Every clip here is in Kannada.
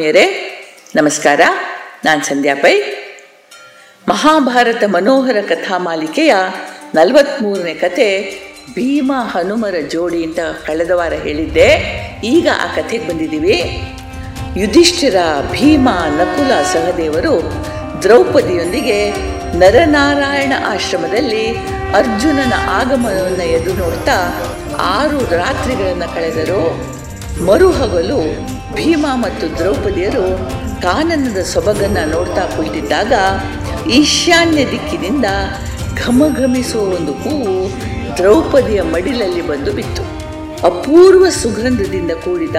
ಆತ್ಮೀಯರೇ, ನಮಸ್ಕಾರ. ನಾನು ಸಂಧ್ಯಾ ಪೈ. ಮಹಾಭಾರತ ಮನೋಹರ ಕಥಾ ಮಾಲಿಕೆಯ ನಲವತ್ತ್ಮೂರನೇ ಕತೆ ಭೀಮ ಹನುಮರ ಜೋಡಿ ಅಂತ ಕಳೆದ ವಾರ ಹೇಳಿದ್ದೆ. ಈಗ ಆ ಕಥೆಗೆ ಬಂದಿದ್ದೀವಿ. ಯುಧಿಷ್ಠಿರ, ಭೀಮ, ನಕುಲ ಸಹದೇವರು ದ್ರೌಪದಿಯೊಂದಿಗೆ ನರನಾರಾಯಣ ಆಶ್ರಮದಲ್ಲಿ ಅರ್ಜುನನ ಆಗಮನವನ್ನು ಎದುರು ನೋಡ್ತಾ ಆರು ರಾತ್ರಿಗಳನ್ನು ಕಳೆದರು. ಮರುಹಗಲು ಭೀಮ ಮತ್ತು ದ್ರೌಪದಿಯರು ಕಾನನದ ಸೊಬಗನ್ನು ನೋಡ್ತಾ ಕುಳಿತಿದ್ದಾಗ ಈಶಾನ್ಯ ದಿಕ್ಕಿನಿಂದ ಘಮಘಮಿಸುವ ಒಂದು ಹೂವು ದ್ರೌಪದಿಯ ಮಡಿಲಲ್ಲಿ ಬಂದು ಬಿತ್ತು. ಅಪೂರ್ವ ಸುಗಂಧದಿಂದ ಕೂಡಿದ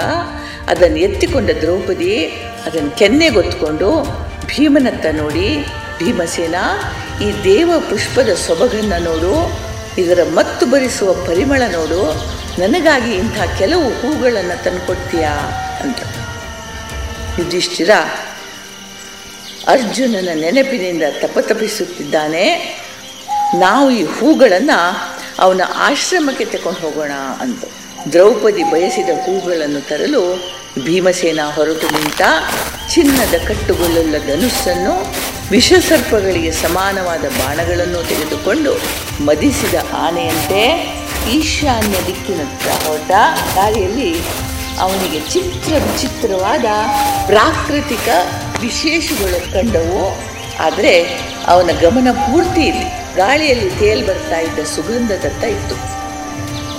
ಅದನ್ನು ಎತ್ತಿಕೊಂಡ ದ್ರೌಪದಿ ಅದನ್ನು ಕೆನ್ನೆಗೊತ್ಕೊಂಡು ಭೀಮನತ್ತ ನೋಡಿ, ಭೀಮಸೇನ, ಈ ದೇವ ಪುಷ್ಪದ ಸೊಬಗನ್ನು ನೋಡು, ಇದರ ಮತ್ತು ಭರಿಸುವ ಪರಿಮಳ ನೋಡು ನನಗಾಗಿ ಇಂಥ ಕೆಲವು ಹೂಗಳನ್ನು ತಂದುಕೊಡ್ತೀಯಾ ಅಂತ. ಯುಧಿಷ್ಠಿರ ಅರ್ಜುನನ ನೆನಪಿನಿಂದ ತಪತಪಿಸುತ್ತಿದ್ದಾನೆ. ನಾವು ಈ ಹೂಗಳನ್ನು ಅವನ ಆಶ್ರಮಕ್ಕೆ ತಗೊಂಡು ಹೋಗೋಣ ಅಂತ. ದ್ರೌಪದಿ ಬಯಸಿದ ಹೂಗಳನ್ನು ತರಲು ಭೀಮಸೇನ ಹೊರಟು ನಿಂತ ಚಿನ್ನದ ಕಟ್ಟುಗೊಳ್ಳುಳ್ಳ ಧನುಸ್ಸನ್ನು ವಿಷಸರ್ಪಗಳಿಗೆ ಸಮಾನವಾದ ಬಾಣಗಳನ್ನು ತೆಗೆದುಕೊಂಡು ಮದಿಸಿದ ಆನೆಯಂತೆ ಈಶಾನ್ಯ ದಿಕ್ಕಿನತ್ತ ಹೊರಟ ದಾರಿಯಲ್ಲಿ ಅವನಿಗೆ ಚಿತ್ರ ವಿಚಿತ್ರವಾದ ಪ್ರಾಕೃತಿಕ ವಿಶೇಷಗಳು ಕಂಡವು. ಆದರೆ ಅವನ ಗಮನ ಪೂರ್ತಿ ಇಲ್ಲಿ ಗಾಳಿಯಲ್ಲಿ ತೇಲ್ ಬರ್ತಾ ಇದ್ದ ಸುಗಂಧದತ್ತ ಇತ್ತು.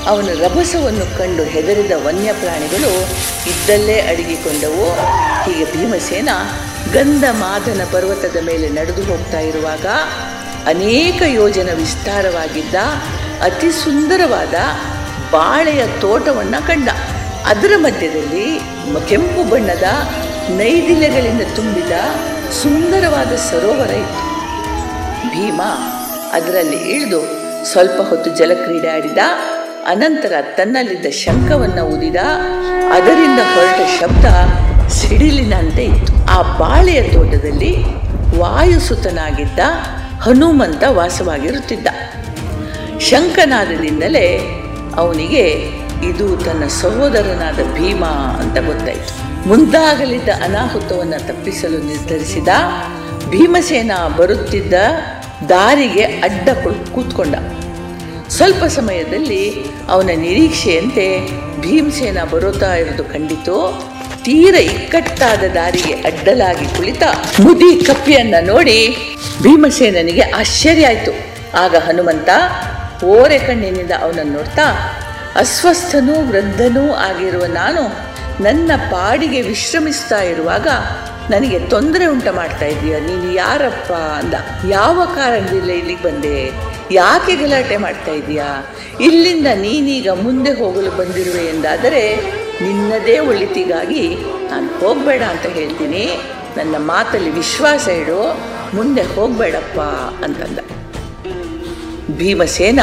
ಅವನ ರಭಸವನ್ನು ಕಂಡು ಹೆದರಿದ ವನ್ಯಪ್ರಾಣಿಗಳು ಇದ್ದಲ್ಲೇ ಅಡಗಿಕೊಂಡವು. ಹೀಗೆ ಭೀಮಸೇನ ಗಂಧ ಮಾದನ ಪರ್ವತದ ಮೇಲೆ ನಡೆದು ಹೋಗ್ತಾ ಇರುವಾಗ ಅನೇಕ ಯೋಜನ ವಿಸ್ತಾರವಾಗಿದ್ದ ಅತಿ ಸುಂದರವಾದ ಬಾಳೆಯ ತೋಟವನ್ನು ಕಂಡ. ಅದರ ಮಧ್ಯದಲ್ಲಿ ಕೆಂಪು ಬಣ್ಣದ ನೈದಿಲೆಗಳಿಂದ ತುಂಬಿದ ಸುಂದರವಾದ ಸರೋವರ ಇತ್ತು. ಭೀಮ ಅದರಲ್ಲಿ ಇಳಿದು ಸ್ವಲ್ಪ ಹೊತ್ತು ಜಲಕ್ರೀಡೆ ಆಡಿದ, ಅನಂತರ ತನ್ನಲ್ಲಿದ್ದ ಶಂಖವನ್ನು ಊದಿದ, ಅದರಿಂದ ಹೊರಟ ಶಬ್ದ ಸಿಡಿಲಿನಂತೆ ಇತ್ತು. ಆ ಬಾಳೆಯ ತೋಟದಲ್ಲಿ ವಾಯುಸುತನಾಗಿದ್ದ ಹನುಮಂತ ವಾಸವಾಗಿರುತ್ತಿದ್ದ. ಶಂಖನಾದದಿಂದಲೇ ಅವನಿಗೆ ಇದು ತನ್ನ ಸಹೋದರನಾದ ಭೀಮ ಅಂತ ಗೊತ್ತಾಯಿತು. ಮುಂದಾಗಲಿದ್ದ ಅನಾಹುತವನ್ನು ತಪ್ಪಿಸಲು ನಿರ್ಧರಿಸಿದ ಭೀಮಸೇನ ಬರುತ್ತಿದ್ದ ದಾರಿಗೆ ಅಡ್ಡ ಕೂತ್ಕೊಂಡ. ಸ್ವಲ್ಪ ಸಮಯದಲ್ಲಿ ಅವನ ನಿರೀಕ್ಷೆಯಂತೆ ಭೀಮಸೇನ ಬರುತ್ತಾ ಇರೋದು ಕಂಡಿತು. ತೀರ ಇಕ್ಕಟ್ಟಾದ ದಾರಿಗೆ ಅಡ್ಡಲಾಗಿ ಕುಳಿತ ಮುದಿ ಕಪ್ಪಿಯನ್ನ ನೋಡಿ ಭೀಮಸೇನನಿಗೆ ಆಶ್ಚರ್ಯ ಆಯಿತು. ಆಗ ಹನುಮಂತ ಓರೆ ಕಣ್ಣಿನಿಂದ ಅವನನ್ನು ನೋಡ್ತಾ, ಅಸ್ವಸ್ಥನೂ ವೃದ್ಧನೂ ಆಗಿರುವ ನಾನು ನನ್ನ ಪಾಡಿಗೆ ವಿಶ್ರಮಿಸ್ತಾ ಇರುವಾಗ ನನಗೆ ತೊಂದರೆ ಉಂಟ ಮಾಡ್ತಾ ಇದೀಯ ನೀನು ಯಾರಪ್ಪ ಅಂದ. ಯಾವ ಕಾರಣದಿಂದ ಇಲ್ಲಿಗೆ ಬಂದೆ? ಯಾಕೆ ಗಲಾಟೆ ಮಾಡ್ತಾ ಇದೀಯಾ ಇಲ್ಲಿಂದ ನೀನೀಗ ಮುಂದೆ ಹೋಗಲು ಬಂದಿರುವೆ ಎಂದಾದರೆ ನಿನ್ನದೇ ಒಳಿತಿಗಾಗಿ ನಾನು ಹೋಗಬೇಡ ಅಂತ ಹೇಳ್ತೀನಿ. ನನ್ನ ಮಾತಲ್ಲಿ ವಿಶ್ವಾಸ ಇಡು. ಮುಂದೆ ಹೋಗಬೇಡಪ್ಪ ಅಂತಂದ. ಭೀಮಸೇನ,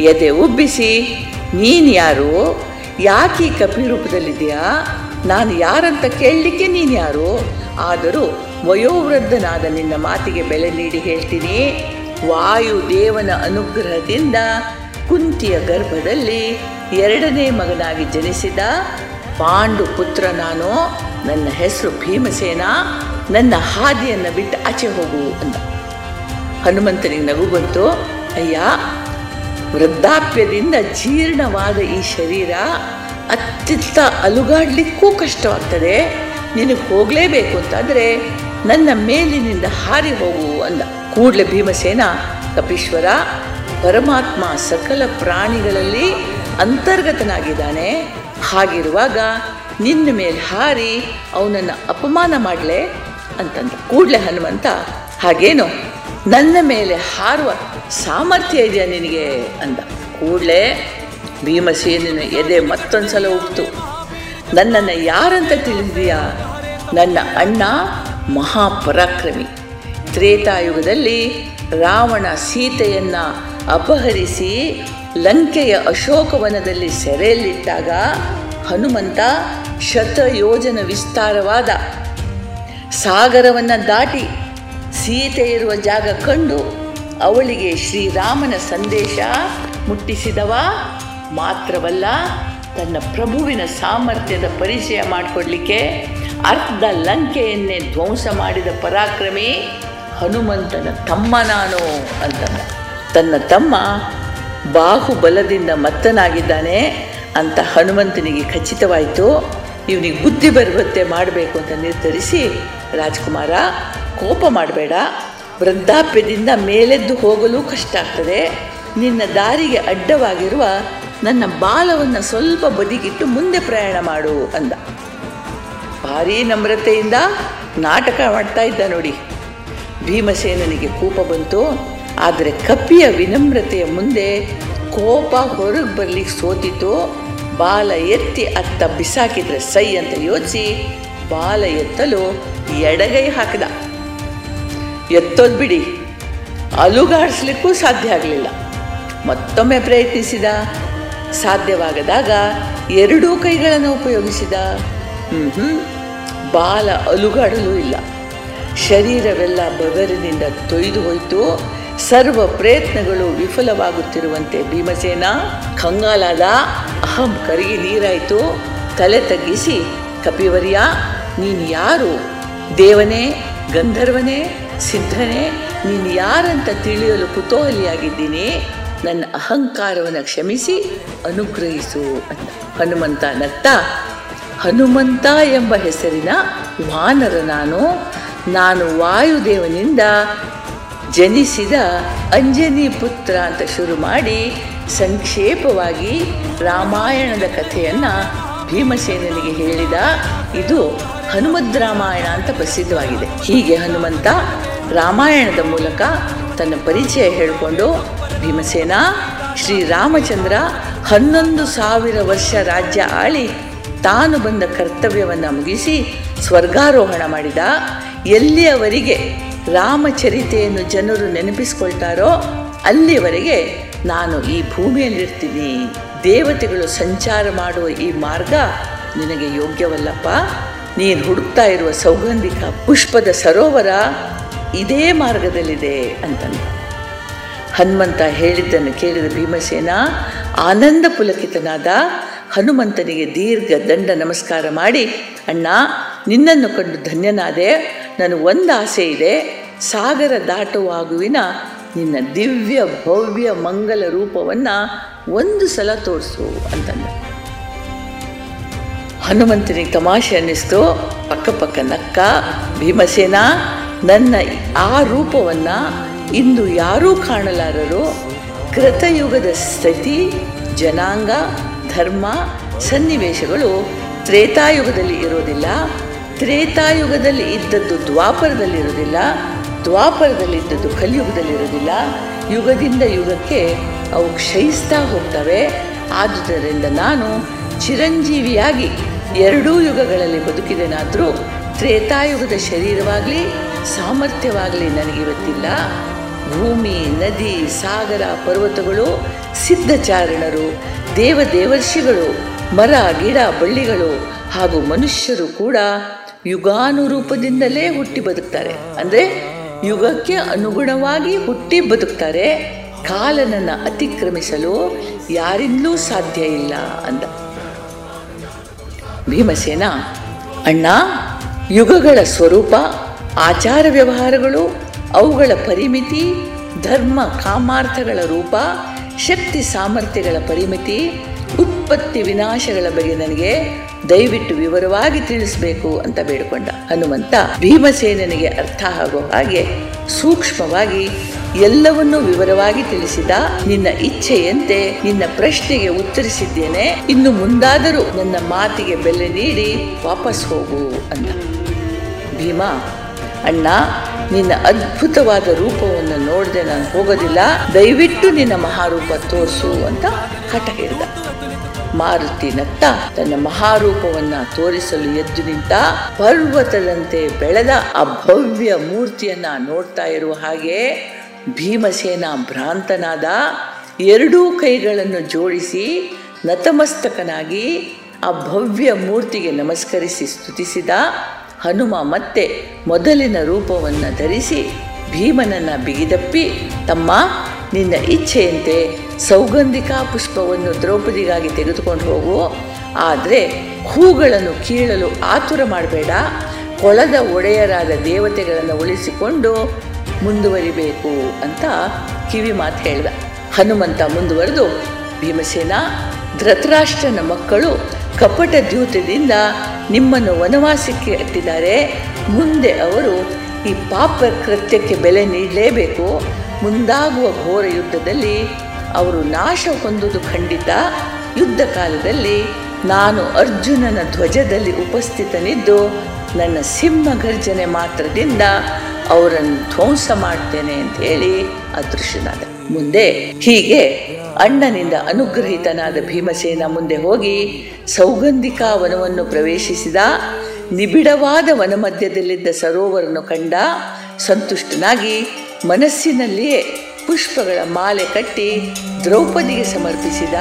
ಎದೆ ಉಬ್ಬಿಸಿ, ನೀನು ಯಾರು? ಯಾಕೆ ಕಪಿ ರೂಪದಲ್ಲಿದೆಯಾ ನಾನು ಯಾರಂತ ಕೇಳಲಿಕ್ಕೆ ನೀನು ಯಾರು? ಆದರೂ ವಯೋವೃದ್ಧನಾದ ನಿನ್ನ ಮಾತಿಗೆ ಬೆಲೆ ನೀಡಿ ಹೇಳ್ತೀನಿ. ವಾಯುದೇವನ ಅನುಗ್ರಹದಿಂದ ಕುಂತಿಯ ಗರ್ಭದಲ್ಲಿ ಎರಡನೇ ಮಗನಾಗಿ ಜನಿಸಿದ ಪಾಂಡು ಪುತ್ರ ನಾನು. ನನ್ನ ಹೆಸರು ಭೀಮಸೇನ. ನನ್ನ ಹಾದಿಯನ್ನು ಬಿಟ್ಟು ಆಚೆ ಹೋಗು ಅಂತ. ಹನುಮಂತನಿಗೆ ನಗು ಬಂತು. ಅಯ್ಯ ವೃದ್ಧಾಪ್ಯದಿಂದ ಜೀರ್ಣವಾದ ಈ ಶರೀರ ಅತ್ತಿತ್ತ ಅಲುಗಾಡ್ಲಿಕ್ಕೂ ಕಷ್ಟವಾಗ್ತದೆ. ನಿನಗೆ ಹೋಗಲೇಬೇಕು ಅಂತಂದರೆ ನನ್ನ ಮೇಲಿನಿಂದ ಹಾರಿ ಹೋಗು ಅಂದ. ಕೂಡಲೇ ಭೀಮಸೇನ ಕಪೀಶ್ವರ ಪರಮಾತ್ಮ ಸಕಲ ಪ್ರಾಣಿಗಳಲ್ಲಿ ಅಂತರ್ಗತನಾಗಿದ್ದಾನೆ. ಹಾಗಿರುವಾಗ ನಿನ್ನ ಮೇಲೆ ಹಾರಿ ಅವನನ್ನು ಅಪಮಾನ ಮಾಡಲೆ ಅಂತಂದ. ಕೂಡಲೇ ಹನುಮಂತ, ಹಾಗೇನು? ನನ್ನ ಮೇಲೆ ಹಾರುವ ಸಾಮರ್ಥ್ಯ ಇದೆಯಾ ನಿನಗೆ ಅಂದ. ಕೂಡಲೇ ಭೀಮಸೇನನ ಎದೆ ಮತ್ತೊಂದು ಸಲ ಉಪ್ತು ನನ್ನನ್ನು ಯಾರಂತ ತಿಳಿದಿದೆಯಾ? ನನ್ನ ಅಣ್ಣ ಮಹಾಪರಾಕ್ರಮಿ. ತ್ರೇತಾಯುಗದಲ್ಲಿ ರಾವಣ ಸೀತೆಯನ್ನು ಅಪಹರಿಸಿ ಲಂಕೆಯ ಅಶೋಕವನದಲ್ಲಿ ಸೆರೆಯಲ್ಲಿಟ್ಟಾಗ ಹನುಮಂತ ಶತಯೋಜನ ವಿಸ್ತಾರವಾದ ಸಾಗರವನ್ನು ದಾಟಿ ಸೀತೆ ಇರುವ ಜಾಗ ಕಂಡು ಅವಳಿಗೆ ಶ್ರೀರಾಮನ ಸಂದೇಶ ಮುಟ್ಟಿಸಿದವ. ಮಾತ್ರವಲ್ಲ, ತನ್ನ ಪ್ರಭುವಿನ ಸಾಮರ್ಥ್ಯದ ಪರಿಚಯ ಮಾಡಿಕೊಡ್ಲಿಕ್ಕೆ ಅರ್ಧ ಲಂಕೆಯನ್ನೇ ಧ್ವಂಸ ಮಾಡಿದ ಪರಾಕ್ರಮಿ ಹನುಮಂತನ ತಮ್ಮ ನಾನು ಅಂತಂದ. ತನ್ನ ತಮ್ಮ ಬಾಹುಬಲದಿಂದ ಮತ್ತನಾಗಿದ್ದಾನೆ ಅಂತ ಹನುಮಂತನಿಗೆ ಖಚಿತವಾಯಿತು. ಇವನಿಗೆ ಬುದ್ಧಿ ಬರುತ್ತೆ ಮಾಡಬೇಕು ಅಂತ ನಿರ್ಧರಿಸಿ ರಾಜ್ಕುಮಾರ ಕೋಪ ಮಾಡಬೇಡ. ವೃದ್ಧಾಪ್ಯದಿಂದ ಮೇಲೆದ್ದು ಹೋಗಲು ಕಷ್ಟ ಆಗ್ತದೆ. ನಿನ್ನ ದಾರಿಗೆ ಅಡ್ಡವಾಗಿರುವ ನನ್ನ ಬಾಲವನ್ನು ಸ್ವಲ್ಪ ಬದಿಗಿಟ್ಟು ಮುಂದೆ ಪ್ರಯಾಣ ಮಾಡು ಅಂದ. ಭಾರೀ ನಮ್ರತೆಯಿಂದ ನಾಟಕ ಮಾಡ್ತಾ ಇದ್ದ ನೋಡಿ. ಭೀಮಸೇನನಿಗೆ ಕೋಪ ಬಂತು. ಆದರೆ ಕಪ್ಪಿಯ ವಿನಮ್ರತೆಯ ಮುಂದೆ ಕೋಪ ಹೊರಗೆ ಬರಲಿಕ್ಕೆ ಸೋತಿತು. ಬಾಲ ಎತ್ತಿ ಅತ್ತ ಬಿಸಾಕಿದ್ರೆ ಸೈ ಅಂತ ಯೋಚಿಸಿ ಬಾಲ ಎತ್ತಲು ಎಡಗೈ ಹಾಕಿದ. ಎತ್ತೋದು ಬಿಡಿ. ಅಲುಗಾಡಿಸ್ಲಿಕ್ಕೂ ಸಾಧ್ಯ ಆಗಲಿಲ್ಲ. ಮತ್ತೊಮ್ಮೆ ಪ್ರಯತ್ನಿಸಿದ, ಸಾಧ್ಯವಾಗದಾಗ ಎರಡೂ ಕೈಗಳನ್ನು ಉಪಯೋಗಿಸಿದ. ಹ್ಞೂ ಬಾಲ ಅಲುಗಾಡಲು ಇಲ್ಲ. ಶರೀರವೆಲ್ಲ ಬಗರಿನಿಂದ ತೊಯ್ದು ಹೋಯಿತು. ಸರ್ವ ಪ್ರಯತ್ನಗಳು ವಿಫಲವಾಗುತ್ತಿರುವಂತೆ ಭೀಮಸೇನ ಕಂಗಾಲಾದ ಅಹಂ ಕರಿಗೆ ನೀರಾಯಿತು. ತಲೆ ತಗ್ಗಿಸಿ, ಕಪಿವರ್ಯ, ನೀನು ಯಾರು? ದೇವನೇ, ಗಂಧರ್ವನೇ? ಸಿದ್ಧನೇ, ನೀನು ಯಾರಂತ ತಿಳಿಯಲು ಕುತೂಹಲಿಯಾಗಿದ್ದೀನಿ, ನನ್ನ ಅಹಂಕಾರವನ್ನು ಕ್ಷಮಿಸಿ, ಅನುಗ್ರಹಿಸು ಅಂತ. ಹನುಮಂತ ನಗ್ತಾ, ಹನುಮಂತ ಎಂಬ ಹೆಸರಿನ ವಾನರ ನಾನು ನಾನು ವಾಯುದೇವನಿಂದ ಜನಿಸಿದ ಅಂಜನಿ ಪುತ್ರ ಅಂತ ಶುರು ಮಾಡಿ, ಸಂಕ್ಷೇಪವಾಗಿ ರಾಮಾಯಣದ ಕಥೆಯನ್ನು ಭೀಮಸೇನನಿಗೆ ಹೇಳಿದ, ಇದು ಹನುಮದ್ ರಾಮಾಯಣ ಅಂತ ಪ್ರಸಿದ್ಧವಾಗಿದೆ. ಹೀಗೆ ಹನುಮಂತ ರಾಮಾಯಣದ ಮೂಲಕ ತನ್ನ ಪರಿಚಯ ಹೇಳಿಕೊಂಡು ಭೀಮಸೇನ, ಶ್ರೀರಾಮಚಂದ್ರ ಹನ್ನೊಂದು ಸಾವಿರ ವರ್ಷ ರಾಜ್ಯ ಆಳಿ ತಾನು ಬಂದ ಕರ್ತವ್ಯವನ್ನು ಮುಗಿಸಿ ಸ್ವರ್ಗಾರೋಹಣ ಮಾಡಿದ. ಎಲ್ಲಿಯವರೆಗೆ ರಾಮಚರಿತೆಯನ್ನು ಜನರು ನೆನಪಿಸ್ಕೊಳ್ತಾರೋ ಅಲ್ಲಿಯವರೆಗೆ ನಾನು ಈ ಭೂಮಿಯಲ್ಲಿರ್ತೀನಿ. ದೇವತೆಗಳು ಸಂಚಾರ ಮಾಡುವ ಈ ಮಾರ್ಗ ನಿನಗೆ ಯೋಗ್ಯವಲ್ಲಪ್ಪ. ನೀನು ಹುಡುಕ್ತಾ ಇರುವ ಸೌಗಂಧಿಕ ಪುಷ್ಪದ ಸರೋವರ ಇದೇ ಮಾರ್ಗದಲ್ಲಿದೆ ಅಂತಂದ. ಹನುಮಂತ ಹೇಳಿದ್ದನ್ನು ಕೇಳಿದ ಭೀಮಸೇನ ಆನಂದ ಪುಲಕಿತನಾದ ಹನುಮಂತನಿಗೆ ದೀರ್ಘ ದಂಡ ನಮಸ್ಕಾರ ಮಾಡಿ, ಅಣ್ಣ, ನಿನ್ನನ್ನು ಕಂಡು ಧನ್ಯನಾದೆ. ನನಗೆ ಒಂದು ಆಸೆ ಇದೆ. ಸಾಗರ ದಾಟುವಾಗುವಿನ ನಿನ್ನ ದಿವ್ಯ ಭವ್ಯ ಮಂಗಲ ರೂಪವನ್ನು ಒಂದು ಸಲ ತೋರಿಸು ಅಂತಂದ. ಹನುಮಂತನಿಗೆ ತಮಾಷೆ ಅನ್ನಿಸ್ತು. ಪಕ್ಕ ಪಕ್ಕ ನಕ್ಕ, ಭೀಮಸೇನ, ನನ್ನ ಆ ರೂಪವನ್ನು ಇಂದು ಯಾರೂ ಕಾಣಲಾರರು. ಕೃತಯುಗದ ಸ್ಥಿತಿ, ಜನಾಂಗ, ಧರ್ಮ, ಸನ್ನಿವೇಶಗಳು ತ್ರೇತಾಯುಗದಲ್ಲಿ ಇರೋದಿಲ್ಲ. ತ್ರೇತಾಯುಗದಲ್ಲಿ ಇದ್ದದ್ದು ದ್ವಾಪರದಲ್ಲಿ ಇರೋದಿಲ್ಲ ದ್ವಾಪರದಲ್ಲಿ ಇದ್ದದ್ದು ಕಲಿಯುಗದಲ್ಲಿರೋದಿಲ್ಲ. ಯುಗದಿಂದ ಯುಗಕ್ಕೆ ಅವು ಕ್ಷಯಿಸ್ತಾ ಹೋಗ್ತವೆ. ಆದುದರಿಂದ ನಾನು ಚಿರಂಜೀವಿಯಾಗಿ ಎರಡೂ ಯುಗಗಳಲ್ಲಿ ಬದುಕಿದೆನಾದರೂ ತ್ರೇತಾಯುಗದ ಶರೀರವಾಗಲಿ, ಸಾಮರ್ಥ್ಯವಾಗಲಿ ನನಗಿವತ್ತಿಲ್ಲ ಭೂಮಿ, ನದಿ, ಸಾಗರ, ಪರ್ವತಗಳು, ಸಿದ್ಧಚಾರಣರು, ದೇವ ದೇವರ್ಷಿಗಳು, ಮರ, ಗಿಡ, ಬಳ್ಳಿಗಳು ಹಾಗೂ ಮನುಷ್ಯರು ಕೂಡ ಯುಗಾನುರೂಪದಿಂದಲೇ ಹುಟ್ಟಿ ಬದುಕ್ತಾರೆ. ಅಂದರೆ ಯುಗಕ್ಕೆ ಅನುಗುಣವಾಗಿ ಹುಟ್ಟಿ ಬದುಕ್ತಾರೆ. ಕಾಲನನ್ನು ಅತಿಕ್ರಮಿಸಲು ಯಾರಿಂದಲೂ ಸಾಧ್ಯ ಇಲ್ಲ ಅಂದ ಭೀಮಸೇನ, ಅಣ್ಣ, ಯುಗಗಳ ಸ್ವರೂಪ, ಆಚಾರ ವ್ಯವಹಾರಗಳು, ಅವುಗಳ ಪರಿಮಿತಿ, ಧರ್ಮ ಕಾಮಾರ್ಥಗಳ ರೂಪ, ಶಕ್ತಿ ಸಾಮರ್ಥ್ಯಗಳ ಪರಿಮಿತಿ, ಉತ್ಪತ್ತಿ ವಿನಾಶಗಳ ಬಗ್ಗೆ ನನಗೆ ದಯವಿಟ್ಟು ವಿವರವಾಗಿ ತಿಳಿಸಬೇಕು ಅಂತ ಬೇಡಿಕೊಂಡ ಹನುಮಂತ ಭೀಮಸೇನನಿಗೆ ಅರ್ಥ ಆಗೋ ಹಾಗೆ ಸೂಕ್ಷ್ಮವಾಗಿ ಎಲ್ಲವನ್ನೂ ವಿವರವಾಗಿ ತಿಳಿಸಿದ ನಿನ್ನ ಇಚ್ಛೆಯಂತೆ ನಿನ್ನ ಪ್ರಶ್ನೆಗೆ ಉತ್ತರಿಸಿದ್ದೇನೆ. ಇನ್ನು ಮುಂದಾದರೂ ನನ್ನ ಮಾತಿಗೆ ಬೆಲೆ ನೀಡಿ ವಾಪಸ್ ಹೋಗು ಅಂದ. ಭೀಮಾ, ಅಣ್ಣ, ನಿನ್ನ ಅದ್ಭುತವಾದ ರೂಪವನ್ನು ನೋಡದೆ ನಾನು ಹೋಗೋದಿಲ್ಲ. ದಯವಿಟ್ಟು ನಿನ್ನ ಮಹಾರೂಪ ತೋರಿಸು ಅಂತ ಹಠ ಹೇಳಿದ. ಮಾರುತಿ ನತ್ತ ತನ್ನ ಮಹಾರೂಪವನ್ನ ತೋರಿಸಲು ಎದ್ದು ನಿಂತ ಪರ್ವತದಂತೆ ಬೆಳೆದ ಆ ಭವ್ಯ ಮೂರ್ತಿಯನ್ನ ನೋಡ್ತಾ ಇರುವ ಹಾಗೆ ಭೀಮಸೇನ ಭ್ರಾಂತನಾದ ಎರಡೂ ಕೈಗಳನ್ನು ಜೋಡಿಸಿ ನತಮಸ್ತಕನಾಗಿ ಆ ಭವ್ಯ ಮೂರ್ತಿಗೆ ನಮಸ್ಕರಿಸಿ ಸ್ತುತಿಸಿದ ಹನುಮ ಮತ್ತೆ ಮೊದಲಿನ ರೂಪವನ್ನು ಧರಿಸಿ ಭೀಮನನ್ನು ಬಿಗಿದಪ್ಪಿ, ತಮ್ಮ ನಿನ್ನ ಇಚ್ಛೆಯಂತೆ ಸೌಗಂಧಿಕಾ ಪುಷ್ಪವನ್ನು ದ್ರೌಪದಿಗಾಗಿ ತೆಗೆದುಕೊಂಡು ಹೋಗು. ಆದರೆ ಹೂಗಳನ್ನು ಕೀಳಲು ಆತುರ ಮಾಡಬೇಡ. ಕೊಳದ ಒಡೆಯರಾದ ದೇವತೆಗಳನ್ನು ಉಳಿಸಿಕೊಂಡು ಮುಂದುವರಿಬೇಕು ಅಂತ ಕಿವಿ ಮಾತು ಹೇಳಿದ. ಹನುಮಂತ ಮುಂದುವರೆದು ಭೀಮಸೇನ, ಧೃತರಾಷ್ಟ್ರನ ಮಕ್ಕಳು ಕಪಟ ದ್ಯೂತದಿಂದ ನಿಮ್ಮನ್ನು ವನವಾಸಕ್ಕೆ ಇಟ್ಟಿದ್ದಾರೆ ಮುಂದೆ ಅವರು ಈ ಪಾಪ ಕೃತ್ಯಕ್ಕೆ ಬೆಲೆ ನೀಡಲೇಬೇಕು. ಮುಂದಾಗುವ ಘೋರ ಯುದ್ಧದಲ್ಲಿ ಅವರು ನಾಶ ಹೊಂದುವುದು ಖಂಡಿತ. ಯುದ್ಧ ಕಾಲದಲ್ಲಿ ನಾನು ಅರ್ಜುನನ ಧ್ವಜದಲ್ಲಿ ಉಪಸ್ಥಿತನಿದ್ದು ನನ್ನ ಸಿಂಹ ಗರ್ಜನೆ ಮಾತ್ರದಿಂದ ಅವರನ್ನು ಧ್ವಂಸ ಮಾಡ್ತೇನೆ ಅಂತ ಹೇಳಿ ಅದೃಶ್ಯನಾದ. ಮುಂದೆ ಹೀಗೆ ಅಣ್ಣನಿಂದ ಅನುಗ್ರಹಿತನಾದ ಭೀಮಸೇನ ಮುಂದೆ ಹೋಗಿ ಸೌಗಂಧಿಕಾ ವನವನ್ನು ಪ್ರವೇಶಿಸಿದ, ನಿಬಿಡವಾದ ವನಮಧ್ಯದಲ್ಲಿದ್ದ ಸರೋವರನ್ನು ಕಂಡ ಸಂತುಷ್ಟನಾಗಿ ಮನಸ್ಸಿನಲ್ಲಿಯೇ ಪುಷ್ಪಗಳ ಮಾಲೆ ಕಟ್ಟಿ ದ್ರೌಪದಿಗೆ ಸಮರ್ಪಿಸಿದ.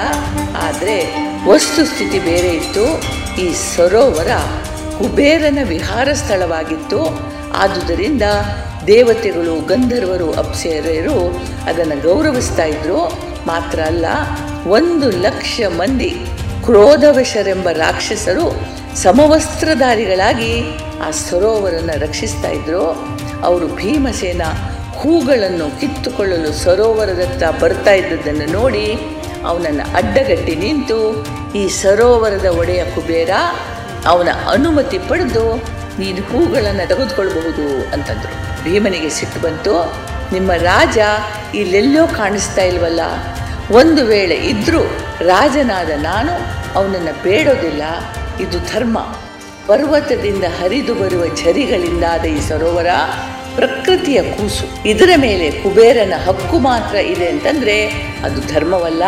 ಆದರೆ ವಸ್ತುಸ್ಥಿತಿ ಬೇರೆ ಇತ್ತು. ಈ ಸರೋವರ ಕುಬೇರನ ವಿಹಾರ ಸ್ಥಳವಾಗಿತ್ತು. ಆದುದರಿಂದ ದೇವತೆಗಳು, ಗಂಧರ್ವರು, ಅಪ್ಸರೆಯರು ಅದನ್ನು ಗೌರವಿಸ್ತಾ ಇದ್ರು. ಮಾತ್ರ ಅಲ್ಲ, ಒಂದು ಲಕ್ಷ ಮಂದಿ ಕ್ರೋಧವಶರೆಂಬ ರಾಕ್ಷಸರು ಸಮವಸ್ತ್ರಧಾರಿಗಳಾಗಿ ಆ ಸರೋವರನ್ನು ರಕ್ಷಿಸ್ತಾ ಇದ್ರು. ಅವರು ಭೀಮಸೇನ ಹೂಗಳನ್ನು ಕಿತ್ತುಕೊಳ್ಳಲು ಸರೋವರದತ್ತ ಬರ್ತಾ ಇದ್ದದ್ದನ್ನು ನೋಡಿ ಅವನನ್ನು ಅಡ್ಡಗಟ್ಟಿ ನಿಂತು ಈ ಸರೋವರದ ಒಡೆಯ ಕುಬೇರ ಅವನ ಅನುಮತಿ ಪಡೆದು ನೀನು ಹೂಗಳನ್ನು ತೆಗೆದುಕೊಳ್ಬಹುದು ಅಂತಂದರು. ಭೀಮನಿಗೆ ಸಿಟ್ಟು ಬಂತು. ನಿಮ್ಮ ರಾಜ ಇಲ್ಲೆಲ್ಲೋ ಕಾಣಿಸ್ತಾ ಇಲ್ವಲ್ಲ? ಒಂದು ವೇಳೆ ಇದ್ದರೂ ರಾಜನಾದ ನಾನು ಅವನನ್ನು ಬೇಡೋದಿಲ್ಲ. ಇದು ಧರ್ಮ. ಪರ್ವತದಿಂದ ಹರಿದು ಬರುವ ಝರಿಗಳಿಂದಾದ ಈ ಸರೋವರ ಪ್ರಕೃತಿಯ ಕೂಸು. ಇದರ ಮೇಲೆ ಕುಬೇರನ ಹಕ್ಕು ಮಾತ್ರ ಇದೆ ಅಂತಂದರೆ ಅದು ಧರ್ಮವಲ್ಲ.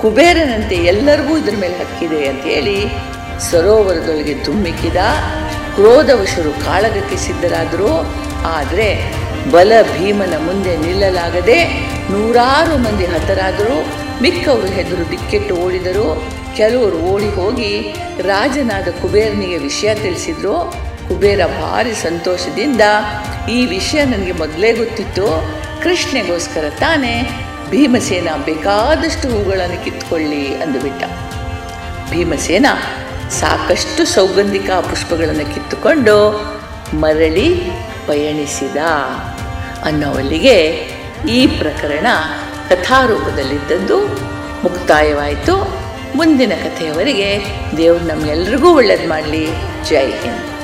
ಕುಬೇರನಂತೆ ಎಲ್ಲರಿಗೂ ಇದರ ಮೇಲೆ ಹಕ್ಕಿದೆ ಅಂತ ಹೇಳಿ ಸರೋವರದೊಳಗೆ ಧುಮ್ಮಿಕ್ಕಿದ. ಕ್ರೋಧವಶರು ಕಾಳಗಕ್ಕೆ ಸಿದ್ಧರಾದರು, ಆದರೆ ಬಲ ಭೀಮನ ಮುಂದೆ ನಿಲ್ಲಲಾಗದೆ ನೂರಾರು ಮಂದಿ ಹತರಾದರು. ಮಿಕ್ಕವರು ಹೆದರು ದಿಕ್ಕೆಟ್ಟು ಓಡಿದರು. ಕೆಲವರು ಓಡಿ ಹೋಗಿ ರಾಜನಾದ ಕುಬೇರನಿಗೆ ವಿಷಯ ತಿಳಿಸಿದರು. ಕುಬೇರ ಭಾರಿ ಸಂತೋಷದಿಂದ ಈ ವಿಷಯ ನನಗೆ ಮೊದಲೇ ಗೊತ್ತಿತ್ತು. ಕೃಷ್ಣೆಗೋಸ್ಕರ ತಾನೇ ಭೀಮಸೇನ ಬೇಕಾದಷ್ಟು ಹೂಗಳನ್ನು ಕಿತ್ಕೊಳ್ಳಿ ಅಂದುಬಿಟ್ಟ. ಭೀಮಸೇನ ಸಾಕಷ್ಟು ಸೌಗಂಧಿಕ ಪುಷ್ಪಗಳನ್ನು ಕಿತ್ತುಕೊಂಡು ಮರಳಿ ಪಯಣಿಸಿದ ಅನ್ನೋವಲ್ಲಿಗೆ ಈ ಪ್ರಕರಣ ಕಥಾರೂಪದಲ್ಲಿದ್ದದ್ದು ಮುಕ್ತಾಯವಾಯಿತು. ಮುಂದಿನ ಕಥೆಯವರೆಗೆ ದೇವ್ರು ನಮ್ಮೆಲ್ರಿಗೂ ಒಳ್ಳೇದು ಮಾಡಲಿ. ಜೈ ಹಿಂದ್.